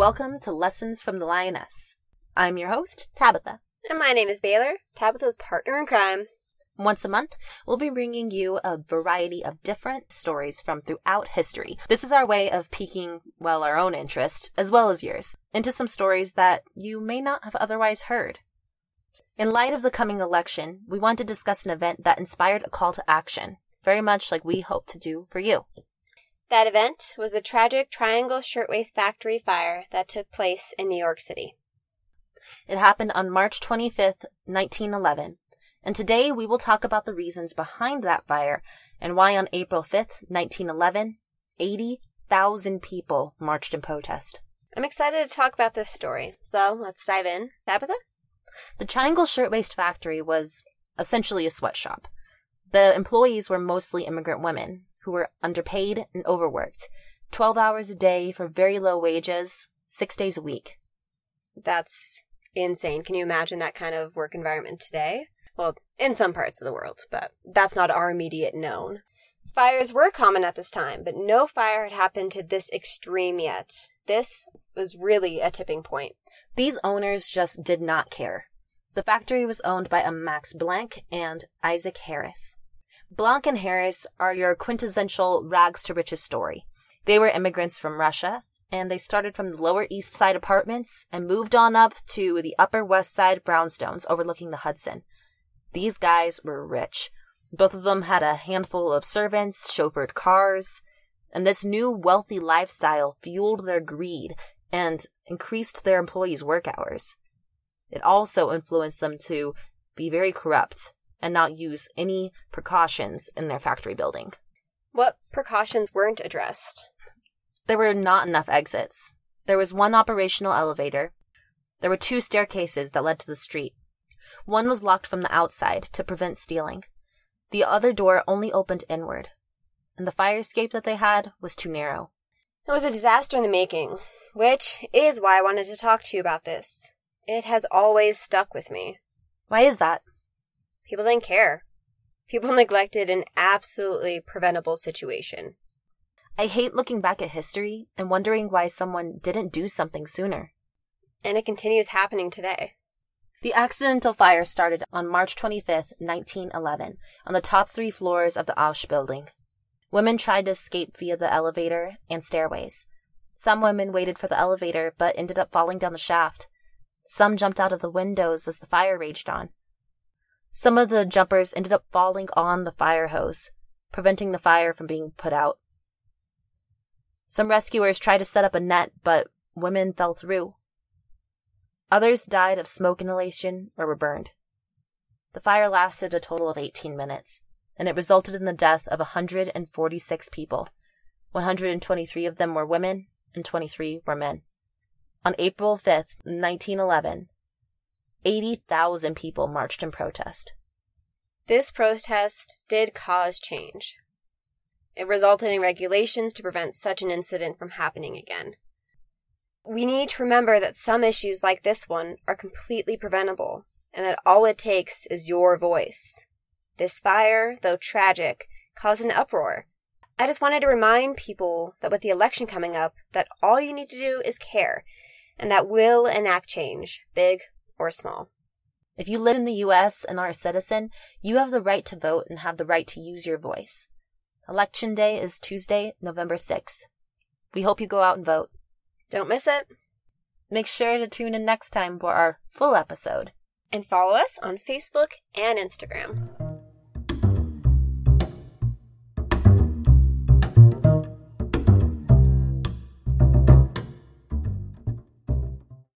Welcome to Lessons from the Lioness. I'm your host, Tabitha. And my name is Baylor, Tabitha's partner in crime. Once a month, we'll be bringing you a variety of different stories from throughout history. This is our way of piquing, well, our own interest, as well as yours, into some stories that you may not have otherwise heard. In light of the coming election, we want to discuss an event that inspired a call to action, very much like we hope to do for you. That event was the tragic Triangle Shirtwaist Factory fire that took place in New York City. It happened on March 25th, 1911, and today we will talk about the reasons behind that fire and why on April 5th, 1911, 80,000 people marched in protest. I'm excited to talk about this story, so let's dive in. Tabitha? The Triangle Shirtwaist Factory was essentially a sweatshop. The employees were mostly immigrant women who were underpaid and overworked, 12 hours a day for very low wages, six days a week. That's insane. Can you imagine that kind of work environment today? Well, in some parts of the world, but that's not our immediate known. Fires were common at this time, but no fire had happened to this extreme yet. This was really a tipping point. These owners just did not care. The factory was owned by a Max Blanck and Isaac Harris. Blanck and Harris are your quintessential rags to riches story. They were immigrants from Russia, and they started from the Lower East Side apartments and moved on up to the Upper West Side brownstones overlooking the Hudson. These guys were rich. Both of them had a handful of servants, chauffeured cars, and this new wealthy lifestyle fueled their greed and increased their employees' work hours. It also influenced them to be very corrupt and not use any precautions in their factory building. What precautions weren't addressed? There were not enough exits. There was one operational elevator. There were two staircases that led to the street. One was locked from the outside to prevent stealing. The other door only opened inward, and the fire escape that they had was too narrow. It was a disaster in the making, which is why I wanted to talk to you about this. It has always stuck with me. Why is that? People didn't care. People neglected an absolutely preventable situation. I hate looking back at history and wondering why someone didn't do something sooner. And it continues happening today. The accidental fire started on March 25th, 1911, on the top three floors of the Asch building. Women tried to escape via the elevator and stairways. Some women waited for the elevator but ended up falling down the shaft. Some jumped out of the windows as the fire raged on. Some of the jumpers ended up falling on the fire hose, preventing the fire from being put out. Some rescuers tried to set up a net, but women fell through. Others died of smoke inhalation or were burned. The fire lasted a total of 18 minutes, and it resulted in the death of 146 people. 123 of them were women, and 23 were men. On April 5th, 1911, 80,000 people marched in protest. This protest did cause change. It resulted in regulations to prevent such an incident from happening again. We need to remember that some issues like this one are completely preventable, and that all it takes is your voice. This fire, though tragic, caused an uproar. I just wanted to remind people that with the election coming up, that all you need to do is care, and that we'll enact change, big or small. If you live in the US and are a citizen, you have the right to vote and have the right to use your voice. Election day is Tuesday, November 6th. We hope you go out and vote. Don't miss it. Make sure to tune in next time for our full episode. And follow us on Facebook and Instagram.